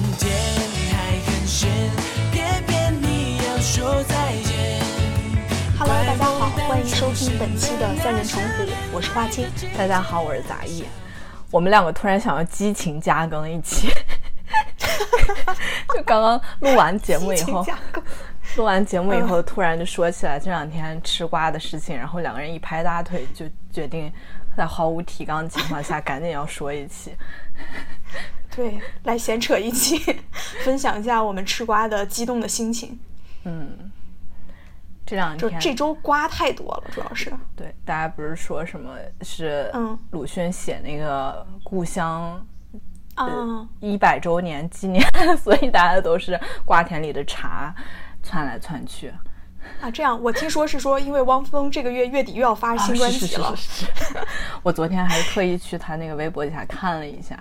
很甜，还很咸，偏偏你要说再见。Hello，大家好，欢迎收听本期的三人成虎，我是花青。大家好，我是杂艺。我们两个突然想要激情加更一期，就刚刚录完节目以后，录完节目以后，突然就说起来这两天吃瓜的事情，然后两个人一拍大腿，就决定在毫无提纲的情况下，赶紧要说一期。对，来闲扯一期，分享一下我们吃瓜的激动的心情。嗯，这两就天这周瓜太多了，主要是对大家不是说什么是嗯鲁迅写那个故乡啊，一百周年纪念，所以大家都是瓜田里的茶窜来窜去。啊，这样我听说是说，因为汪峰这个月月底又要发新专辑了，是是是 我昨天还特意去他那个微博底下看了一下，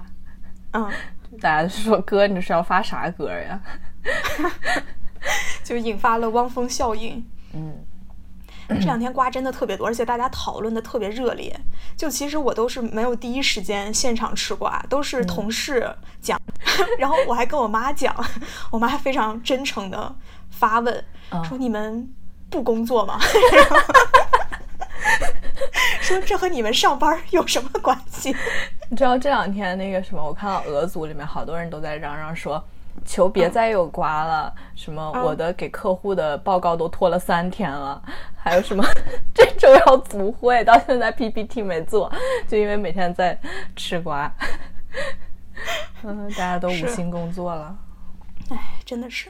嗯，大家就说哥，你这是要发啥歌呀？就引发了汪峰效应。嗯，这两天瓜真的特别多，而且大家讨论的特别热烈。就其实我都是没有第一时间现场吃瓜，都是同事讲，然后我还跟我妈讲，我妈还非常真诚的发问，嗯说你们不工作吗？说这和你们上班有什么关系？你知道这两天那个什么，我看到俄组里面好多人都在嚷嚷说。求别再有瓜了！什么嗯我的给客户的报告都拖了三天了，还有什么 这周要组会，到现在 PPT 没做，就因为每天在吃瓜。嗯，大家都无心工作了。哎，真的是，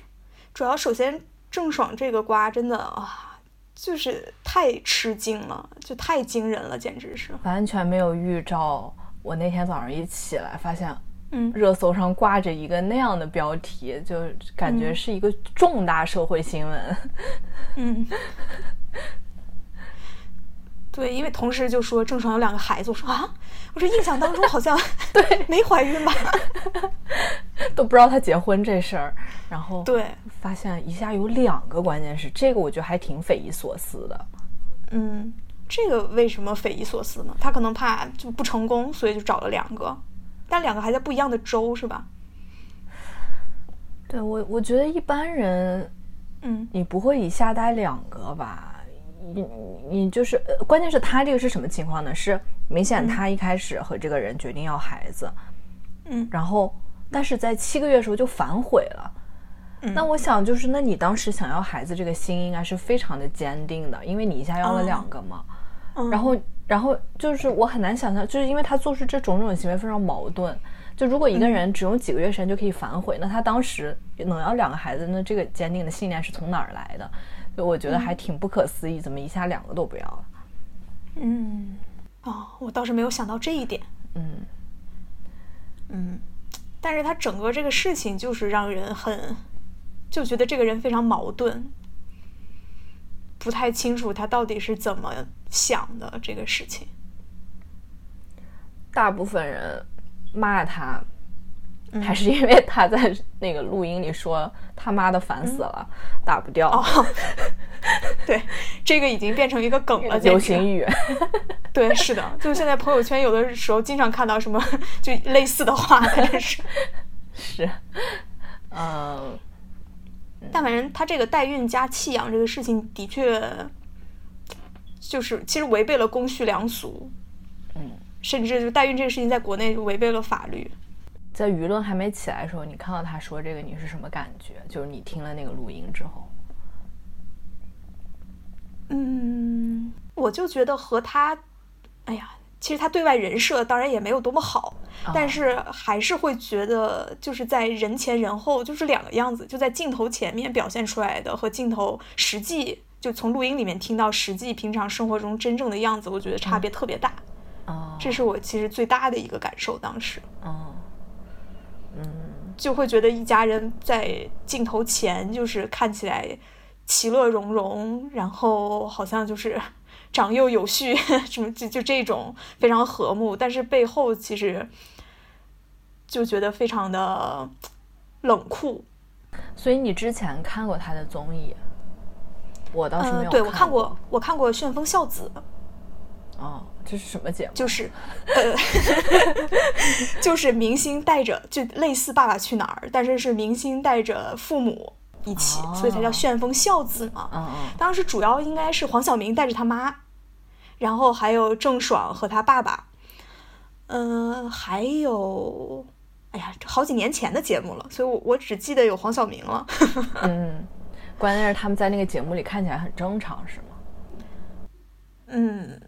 主要首先郑爽这个瓜真的啊，就是太吃惊了，就太惊人了，简直是。完全没有预兆。我那天早上一起来，发现嗯热搜上挂着一个那样的标题，就感觉是一个重大社会新闻。嗯，对，因为同事就说郑爽有两个孩子，我说啊，我说印象当中好像对 没怀孕吧？都不知道她结婚这事儿，然后对，发现一下有两个，关键是这个我觉得还挺匪夷所思的。嗯，这个为什么匪夷所思呢？他可能怕就不成功，所以就找了两个，但两个还在不一样的州，是吧？对我，我觉得一般人嗯你不会一下带两个吧？你你就是，呃关键是他这个是什么情况呢？是明显他一开始和这个人决定要孩子，嗯然后但是在七个月的时候就反悔了。嗯那我想就是，那你当时想要孩子这个心应该是非常的坚定的，因为你一下要了哦两个嘛。嗯，然后，然后就是我很难想象，就是因为他做出这种种行为非常矛盾。就如果一嗯个人只用几个月时间就可以反悔，那他当时能要两个孩子，那这个坚定的信念是从哪儿来的？所以我觉得还挺不可思议，怎么一下两个都不要了？嗯，哦，我倒是没有想到这一点。嗯，嗯，但是他整个这个事情就是让人很，就觉得这个人非常矛盾，不太清楚他到底是怎么想的这个事情。大部分人骂他，嗯还是因为他在那个录音里说他妈的烦死了，打不掉，哦，对，这个已经变成一个梗了，流行语。对，是的，就是现在朋友圈有的时候经常看到什么就类似的话，反正是。是，嗯，但反正他这个代孕加弃养这个事情的确，就是其实违背了公序良俗，嗯，甚至就代孕这个事情在国内就违背了法律。在舆论还没起来的时候，你看到他说这个，你是什么感觉？就是你听了那个录音之后，嗯，我就觉得和他，哎呀，其实他对外人设当然也没有多么好，但是还是会觉得就是在人前人后就是两个样子，就在镜头前面表现出来的和镜头实际就从录音里面听到实际平常生活中真正的样子，我觉得差别特别大。哦，这是我其实最大的一个感受，当时哦，就会觉得一家人在镜头前就是看起来其乐融融，然后好像就是长幼有序，什么就就这种非常和睦，但是背后其实就觉得非常的冷酷。所以你之前看过他的综艺？我倒是没嗯、有、对我看过过，我看过《旋风孝子》，哦，这是什么节目？就是，呃，就是明星带着，就类似《爸爸去哪儿》，但是是明星带着父母一起，哦所以才叫旋风孝子嘛。嗯嗯当时主要应该是黄晓明带着他妈，然后还有郑爽和他爸爸，嗯、还有，哎呀，好几年前的节目了，所以我我只记得有黄晓明了。嗯，关键是他们在那个节目里看起来很正常，是吗？嗯，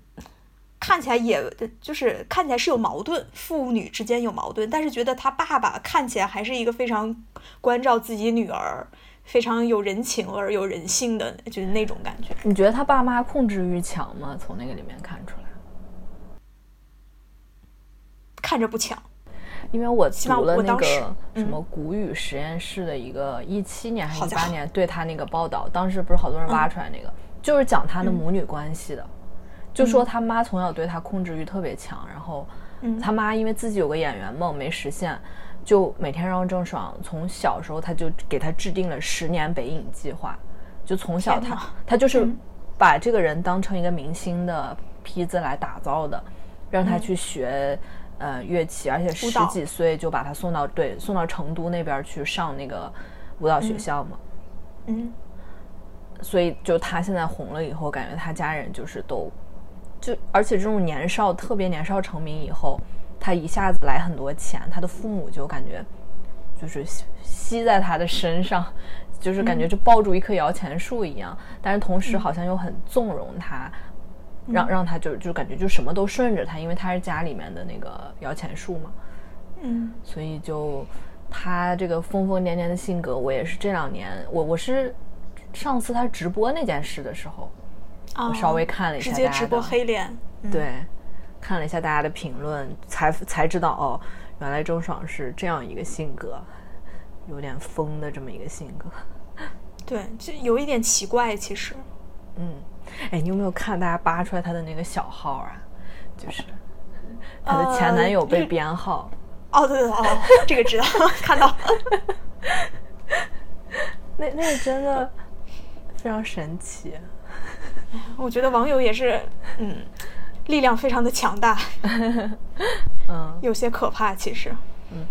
看起来也就是看起来是有矛盾，父女之间有矛盾，但是觉得他爸爸看起来还是一个非常关照自己女儿、非常有人情味儿、有人性的，就是那种感觉。你觉得他爸妈控制欲强吗？从那个里面看出来。看着不强，因为我读了那个嗯什么谷雨实验室的一个一七年还是一八年对他那个报道，当时不是好多人挖出来那个，就是讲他的母女关系的，就说他妈从小对他控制欲特别强，然后嗯他妈因为自己有个演员梦没实现，就每天让郑爽从小时候他就给他制定了十年北影计划，就从小他他就是嗯。把这个人当成一个明星的坯子来打造的，让他去学、呃乐器，而且十几岁就把他送到对送到成都那边去上那个舞蹈学校嘛。嗯。所以就他现在红了以后，感觉他家人就是都就，而且这种年少特别年少成名以后，他一下子来很多钱，他的父母就感觉就是吸吸在他的身上，就是感觉就抱住一棵摇钱树一样，但是同时好像又很纵容他。让让他就就感觉就什么都顺着他，因为他是家里面的那个摇钱树嘛，嗯。所以就他这个疯疯癫癫的性格，我也是这两年，我我是上次他直播那件事的时候，啊，我稍微看了一下直接直播黑脸，嗯，对，看了一下大家的评论，才才知道哦，原来郑爽是这样一个性格，有点疯的这么一个性格。对，就有一点奇怪，其实。嗯，哎，你有没有看大家扒出来她的那个小号啊？就是她的前男友被呃编号。哦，对对对哦，这个知道，看到。那那个真的非常神奇。我觉得网友也是，嗯，力量非常的强大，嗯，有些可怕。其实，嗯。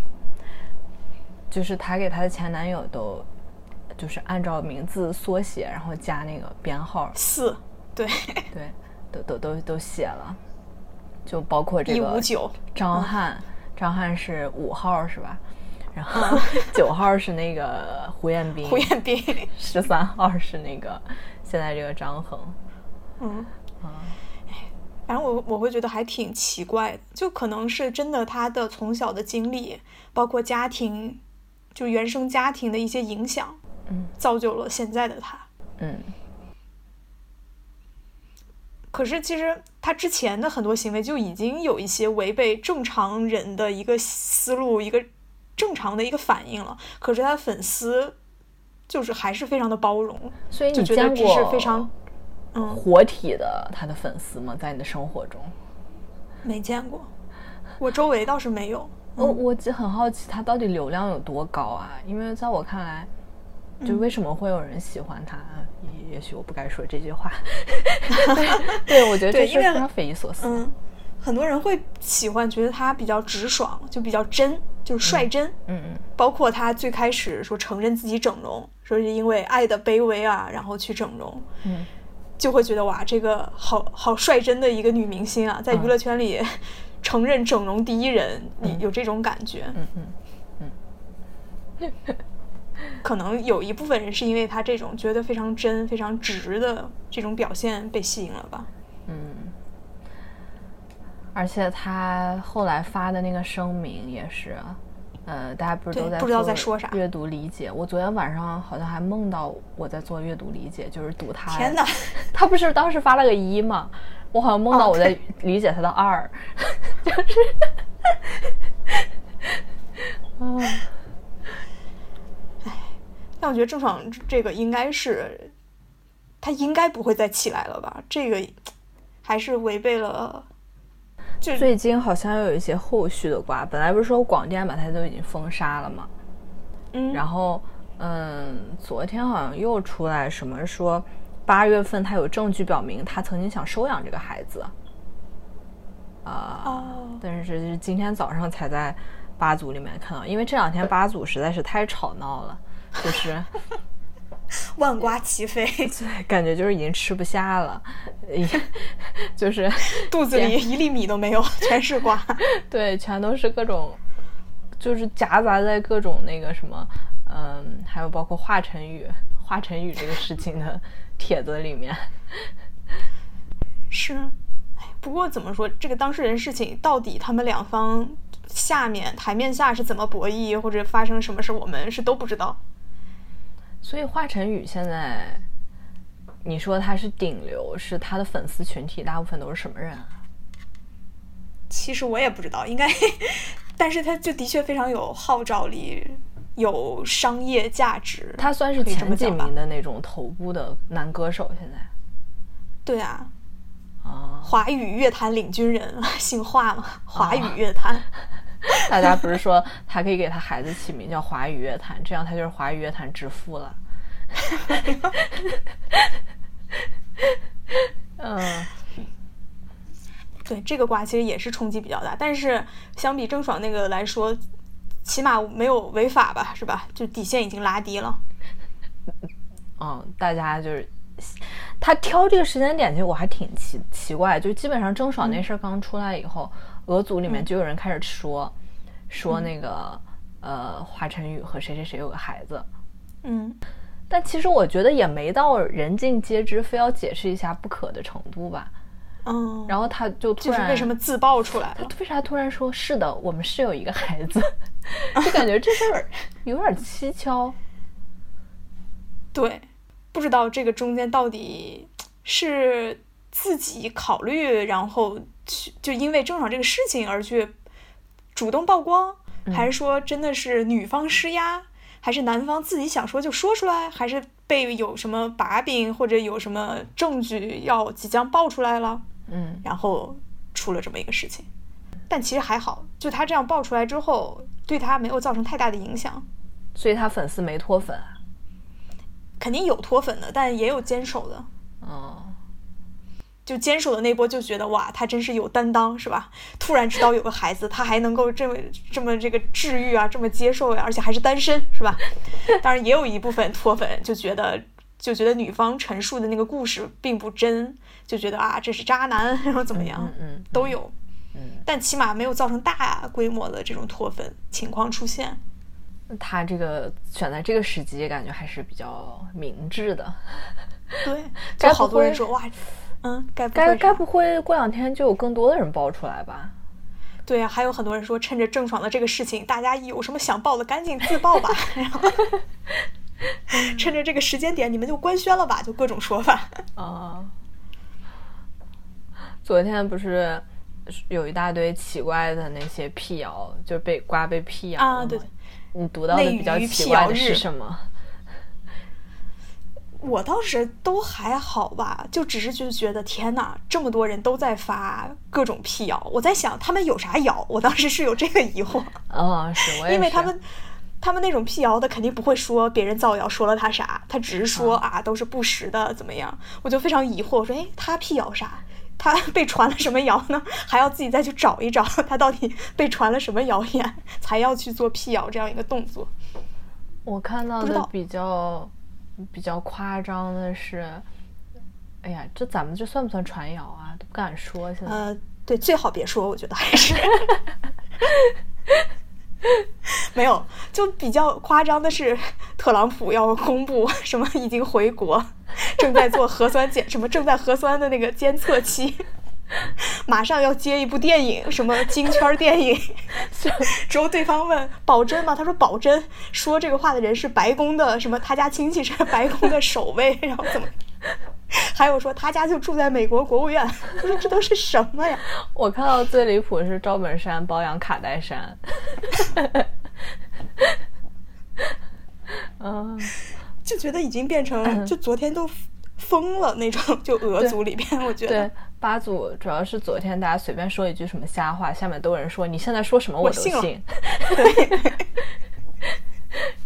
就是她给她的前男友都，就是按照名字缩写，然后加那个编号，四，对，对，都都都都写了，就包括这个一个五九，张翰，张翰是五号是吧？然后 九号是那个胡彦斌，胡彦斌，十三号是那个现在这个张恒。嗯，反正我我会觉得还挺奇怪的，就可能是真的他的从小的经历，包括家庭，就原生家庭的一些影响，嗯，造就了现在的他。嗯可是其实他之前的很多行为就已经有一些违背正常人的一个思路，一个正常的一个反应了。可是他的粉丝就是还是非常的包容，所以你见觉得只是过非常嗯活体的他的粉丝吗？在你的生活中？没见过。我周围倒是没有。我我就很好奇，他到底流量有多高啊？因为在我看来，就嗯为什么会有人喜欢他？也也许我不该说这句话。对，我觉得这因为是非常匪夷所思。嗯，很多人会喜欢，觉得他比较直爽，就比较真，就是率真。嗯嗯包括他最开始说承认自己整容，说是因为爱的卑微啊，然后去整容，嗯，就会觉得哇，这个好好率真的一个女明星啊，在娱乐圈里 承认整容第一人，你有这种感觉。嗯嗯嗯 可能有一部分人是因为她这种觉得非常真、非常直的这种表现被吸引了吧？嗯。而且她后来发的那个声明也是，呃，大家不是都在不知道在说啥阅读理解。我昨天晚上好像还梦到我在做阅读理解，就是读他。天哪！他不是当时发了个一吗？我好像梦到哦我在理解他的二，就是，嗯，但我觉得郑爽这个应该是，他应该不会再起来了吧？这个还是违背了，就最近好像又有一些后续的瓜，本来不是说广电把他都已经封杀了吗？嗯，然后，嗯，昨天好像又出来什么说，八月份他有证据表明他曾经想收养这个孩子，啊、哦但是是今天早上才在八组里面看到，因为这两天八组实在是太吵闹了，就是 万瓜齐飞，感觉就是已经吃不下了，也就是肚子里一粒米都没有，全是瓜。对，全都是各种，就是夹杂在各种那个什么，嗯，还有包括华晨宇、华晨宇这个事情的帖子里面。是，哎，不过怎么说，这个当事人事情到底他们两方下面台面下是怎么博弈，或者发生什么事，我们是都不知道。所以华晨宇现在，你说他是顶流，是他的粉丝群体大部分都是什么人啊？其实我也不知道，应该，但是他就的确非常有号召力，有商业价值。他算是前几名的那种头部的男歌手，现在对啊，啊，华语乐坛领军人，姓华嘛，华语乐坛。大家不是说他可以给他孩子起名叫华语乐坛，这样他就是华语乐坛之父了。嗯，对这个瓜其实也是冲击比较大，但是相比郑爽那个来说，起码没有违法吧，是吧？就底线已经拉低了。嗯，大家就是他挑这个时间点，其实我还挺奇奇怪，就基本上郑爽那事儿刚出来以后，俄组里面就有人开始说、说那个呃华晨宇和谁谁谁有个孩子，嗯，但其实我觉得也没到人尽皆知，非要解释一下不可的程度吧。嗯，然后他就突然为什么自爆出来了？为啥突然说是的，我们是有一个孩子，就感觉这事儿有点蹊跷。对，不知道这个中间到底是自己考虑，然后去就因为郑爽这个事情而去主动曝光，还是说真的是女方施压，还是男方自己想说就说出来，还是被有什么把柄或者有什么证据要即将爆出来了，嗯，然后出了这么一个事情。但其实还好，就他这样爆出来之后，对他没有造成太大的影响。所以他粉丝没脱粉啊。肯定有脱粉的，但也有坚守的。哦，就坚守的那波就觉得哇，他真是有担当，是吧？突然知道有个孩子，他还能够这么这么这个治愈啊，这么接受呀、而且还是单身，是吧？当然也有一部分脱粉就觉得就觉得女方陈述的那个故事并不真，就觉得啊这是渣男，然后怎么样，嗯嗯都有。嗯，但起码没有造成大规模的这种脱粉情况出现。他这个选在这个时机，感觉还是比较明智的。对，该不就好多人说哇，嗯，该不该该不会过两天就有更多的人爆出来吧？对啊，还有很多人说，趁着郑爽的这个事情，大家有什么想报的，赶紧自爆吧。然后趁着这个时间点，你们就官宣了吧，就各种说法。啊，昨天不是有一大堆奇怪的那些辟谣，就被瓜被辟谣啊对你读到的内比较奇怪的辟谣日是什么？我倒是都还好吧，就只是就觉得天哪，这么多人都在发各种辟谣，我在想他们有啥谣？我当时是有这个疑惑，啊，是我也是因为他们。他们那种辟谣的肯定不会说别人造谣说了他啥，他只是说啊都是不实的怎么样？我就非常疑惑，我说哎他辟谣啥？他被传了什么谣呢？还要自己再去找一找 他到底被传了什么谣言，才要去做辟谣这样一个动作。我看到的比较比较夸张的是，哎呀，这咱们这算不算传谣啊？都不敢说现在。呃，对，最好别说，我觉得还是 没有，就比较夸张的是，特朗普要公布什么已经回国，正在做核酸检，什么正在核酸的那个监测期，马上要接一部电影，什么金圈电影。之后对方问保真吗？他说保真。说这个话的人是白宫的什么？他家亲戚是白宫的守卫，然后怎么？还有说他家就住在美国国务院。我说这都是什么呀？我看到最离谱是赵本山包养卡戴珊。嗯，就觉得已经变成 就昨天都疯了那种，就俄组里边，我觉得对得，八组主要是昨天大家随便说一句什么瞎话，下面都有人说你现在说什么都我信了信。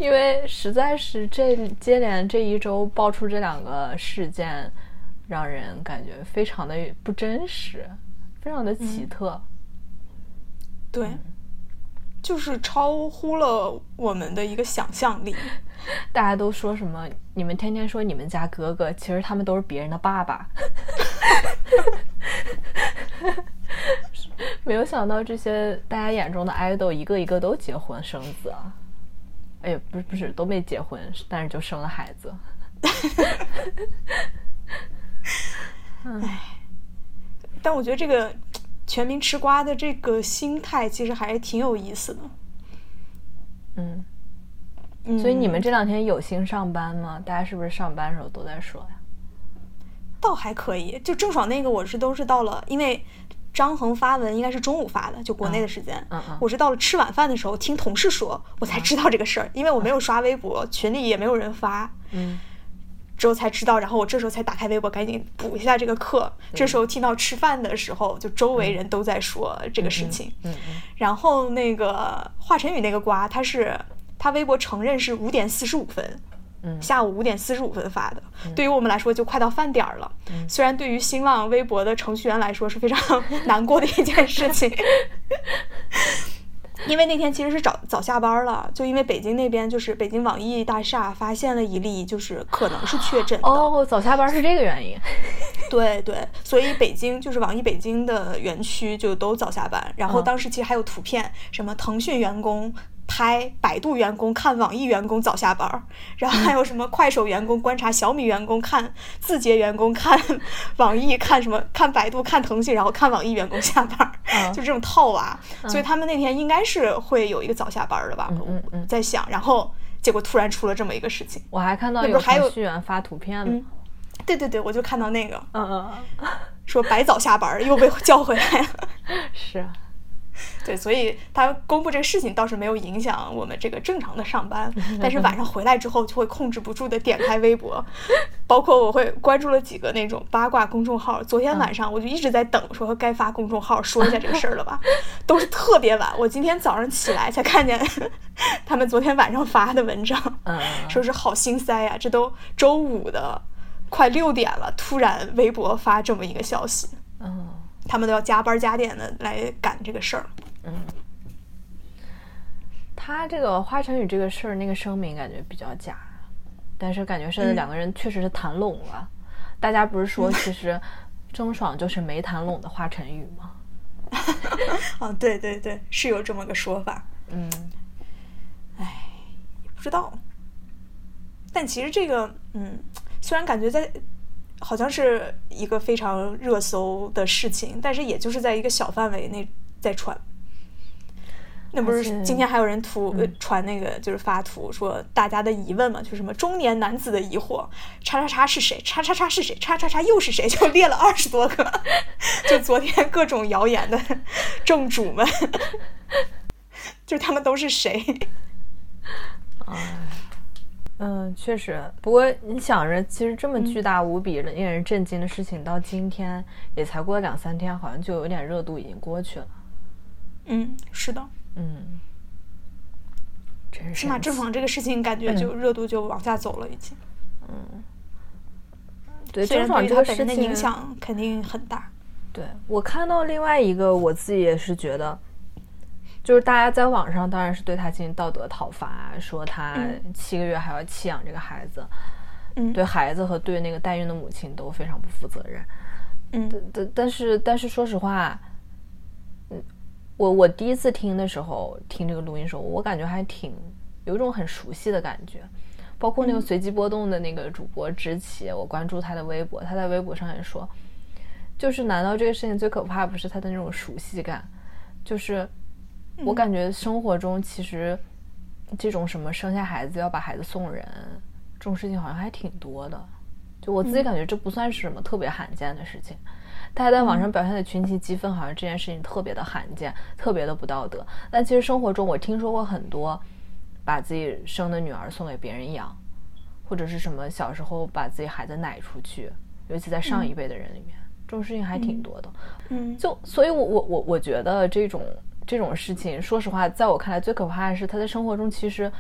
因为实在是这接连这一周爆出这两个事件，让人感觉非常的不真实，非常的奇特。对，就是超乎了我们的一个想象力。大家都说什么？你们天天说你们家哥哥，其实他们都是别人的爸爸。没有想到这些大家眼中的爱豆，一个一个都结婚生子啊！哎呀，不是不是，都没结婚，但是就生了孩子。哎，但我觉得这个全民吃瓜的这个心态，其实还是挺有意思的。嗯，嗯，所以你们这两天有心上班吗？大家是不是上班的时候都在说呀？倒还可以，就郑爽那个我是都是到了，因为张恒发文应该是中午发的，就国内的时间。嗯嗯我是到了吃晚饭的时候听同事说，我才知道这个事儿，因为我没有刷微博，群里也没有人发。嗯之后才知道，然后我这时候才打开微博，赶紧补一下这个课。这时候听到吃饭的时候，就周围人都在说这个事情。嗯嗯然后那个华晨宇那个瓜，他是他微博承认是五点四十五分，嗯下午五点四十五分发的。对于我们来说，就快到饭点儿了。虽然对于新浪微博的程序员来说是非常 难过的一件事情。因为那天其实是早早下班了，就因为北京那边就是北京网易大厦发现了一例，就是可能是确诊的。哦，早下班是这个原因。对对，所以北京就是网易北京的园区就都早下班，然后嗯当时其实还有图片，什么腾讯员工拍百度员工看网易员工早下班儿，然后还有什么快手员工观察小米员工看字节员工看 网易看什么看百度看腾讯，然后看网易员工下班儿，嗯。就这种套娃，所以他们那天应该是会有一个早下班儿的吧，嗯嗯嗯我在想，然后结果突然出了这么一个事情，我还看到有程序员发图片呢。对对对，我就看到那个。嗯嗯嗯，说白早下班儿又被叫回来了。是。对，所以他公布这个事情倒是没有影响我们这个正常的上班，但是晚上回来之后就会控制不住的点开微博，包括我会关注了几个那种八卦公众号。昨天晚上我就一直在等，说该发公众号说一下这个事儿了吧，都是特别晚。我今天早上起来才看见他们昨天晚上发的文章，嗯，说是好心塞呀、这都周五的快六点了，突然微博发这么一个消息，嗯他们都要加班加点的来赶这个事儿。他这个华晨宇这个事儿，那个声明感觉比较假，但是感觉是两个人确实是谈拢了。大家不是说其实郑爽就是没谈拢的华晨宇吗？啊，对对对，是有这么个说法，嗯也不知道。但其实这个，嗯，虽然感觉在好像是一个非常热搜的事情，但是也就是在一个小范围内在传。那不是今天还有人图、呃传那个就是发图说大家的疑问嘛，就是什么中年男子的疑惑，叉叉叉是谁？叉叉叉是谁？叉叉叉又是谁？就列了二十多个，就昨天各种谣言的正主们，就他们都是谁？嗯，确实。不过你想着，其实这么巨大无比、令人震惊的事情，到今天也才过了两三天，好像就有点热度已经过去了。嗯，是的，嗯，真是起码神奇郑爽这个事情感觉就热度就往下走了，已经。嗯对虽然郑爽这个事情影响肯定很大。对我看到另外一个，我自己也是觉得，就是大家在网上当然是对他进行道德讨伐，说他嗯七个月还要弃养这个孩子，嗯对孩子和对那个代孕的母亲都非常不负责任。嗯但但是但是说实话，嗯，我我第一次听的时候，听这个录音的时候，我感觉还挺有一种很熟悉的感觉。包括那个随机波动的那个主播知奇，我关注他的微博，他在微博上也说，就是难道这个事情最可怕不是他的那种熟悉感？就是我感觉生活中其实这种什么生下孩子要把孩子送人这种事情好像还挺多的。就我自己感觉这不算是什么特别罕见的事情，大家在网上表现的群情激愤，好像这件事情特别的罕见，特别的不道德。但其实生活中我听说过很多把自己生的女儿送给别人养，或者是什么小时候把自己孩子奶出去，尤其在上一辈的人里面，这种事情还挺多的。嗯就所以我，我我我觉得这种这种事情，说实话，在我看来最可怕的是他在生活中其实。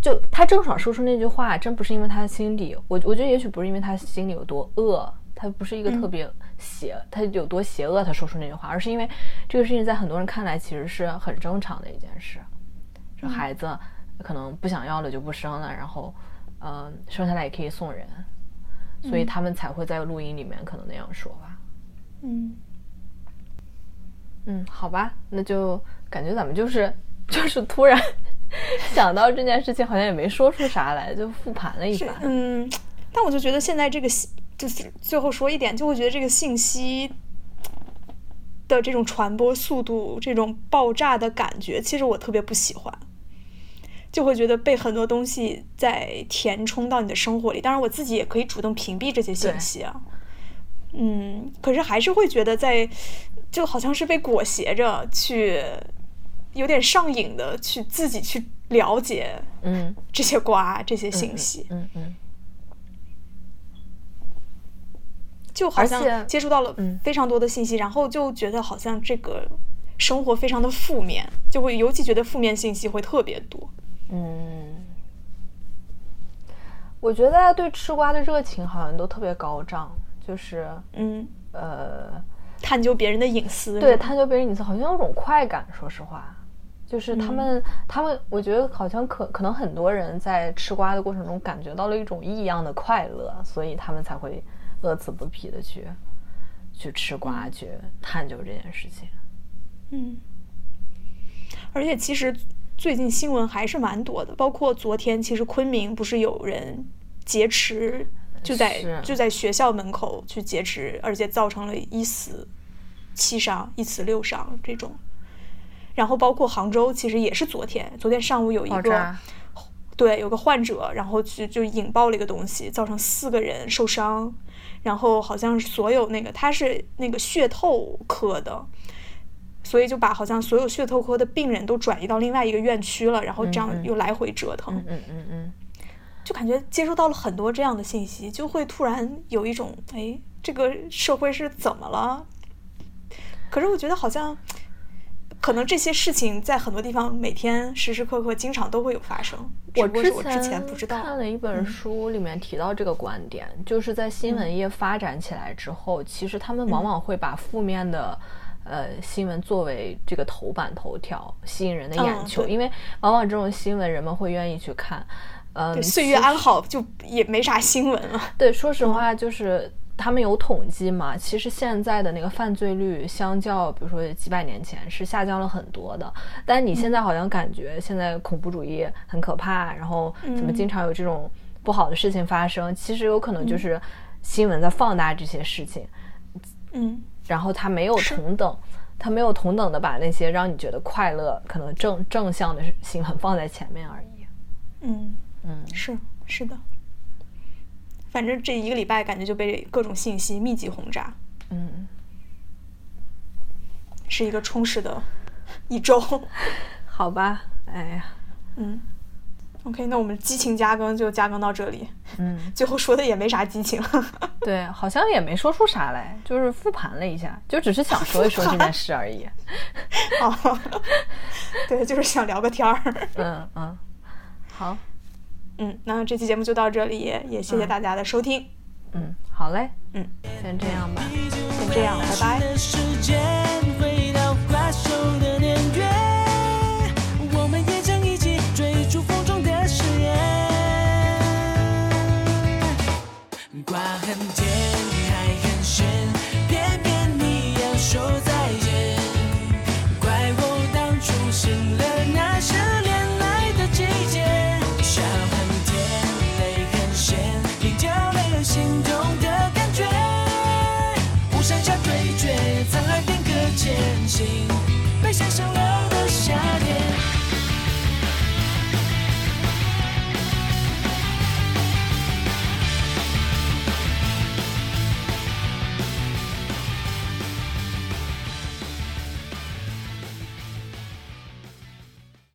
就他郑爽说出那句话，真不是因为他心里，我我觉得也许不是因为他心里有多恶，他他不是一个特别邪，他有多邪恶，他说出那句话，而是因为这个事情在很多人看来其实是很正常的一件事。这孩子可能不想要了就不生了，然后，嗯，生下来也可以送人，所以他们才会在录音里面可能那样说吧。嗯嗯，好吧，那就感觉咱们就是就是突然 想到这件事情，好像也没说出啥来，就复盘了一番。嗯，但我就觉得现在这个信，就是最后说一点，就会觉得这个信息的这种传播速度，这种爆炸的感觉，其实我特别不喜欢。就会觉得被很多东西在填充到你的生活里，当然我自己也可以主动屏蔽这些信息啊。嗯，可是还是会觉得在，就好像是被裹挟着去，有点上瘾的去自己去了解，嗯，这些瓜这些信息，嗯嗯，就好像接触到了嗯。非常多的信息，然后就觉得好像这个生活非常的负面，就会尤其觉得负面信息会特别多。嗯，我觉得大家对吃瓜的热情好像都特别高涨，就是嗯，呃，探究别人的隐私，对探究别人隐私好像有种快感，说实话，就是他们、他们，我觉得好像可可能很多人在吃瓜的过程中感觉到了一种异样的快乐，所以他们才会乐此不疲的去去吃瓜，去探究这件事情。嗯，而且其实最近新闻还是蛮多的，包括昨天，其实昆明不是有人劫持，就在就在学校门口去劫持，而且造成了一死七伤，一死六伤这种。然后包括杭州，其实也是昨天，昨天上午有一个对，有个患者，然后去就引爆了一个东西，造成四个人受伤，然后好像是所有那个他是那个血透科的，所以就把好像所有血透科的病人都转移到另外一个院区了，然后这样又来回折腾，嗯嗯嗯嗯，就感觉接收到了很多这样的信息，就会突然有一种哎，这个社会是怎么了？可是我觉得好像。可能这些事情在很多地方每天时时刻刻经常都会有发生，我不过是我之前不知道。看了一本书，里面提到这个观点，就是在新闻业发展起来之后，其实他们往往会把负面的。呃，新闻作为这个头版头条，吸引人的眼球，嗯因为往往这种新闻人们会愿意去看。嗯，岁月安好就也没啥新闻了。对，说实话，就是他们有统计嘛，其实现在的那个犯罪率相较，比如说几百年前是下降了很多的。但你现在好像感觉现在恐怖主义很可怕，然后怎么经常有这种不好的事情发生？其实有可能就是新闻在放大这些事情，嗯然后它没有同等。它没有同等的把那些让你觉得快乐、可能正正向的新闻放在前面而已。嗯，嗯，是是的。反正这一个礼拜感觉就被各种信息密集轰炸，嗯，是一个充实的一周。好吧，哎呀，嗯，OK，那我们激情加更就加更到这里。嗯。最后说的也没啥激情。对，好像也没说出啥来，就是复盘了一下，就只是想 说一说这件事而已。哦，对，就是想聊个天儿。嗯嗯，好，嗯，那这期节目就到这里，也谢谢大家的收听。嗯，好嘞，嗯，先这样吧。先这样，拜拜。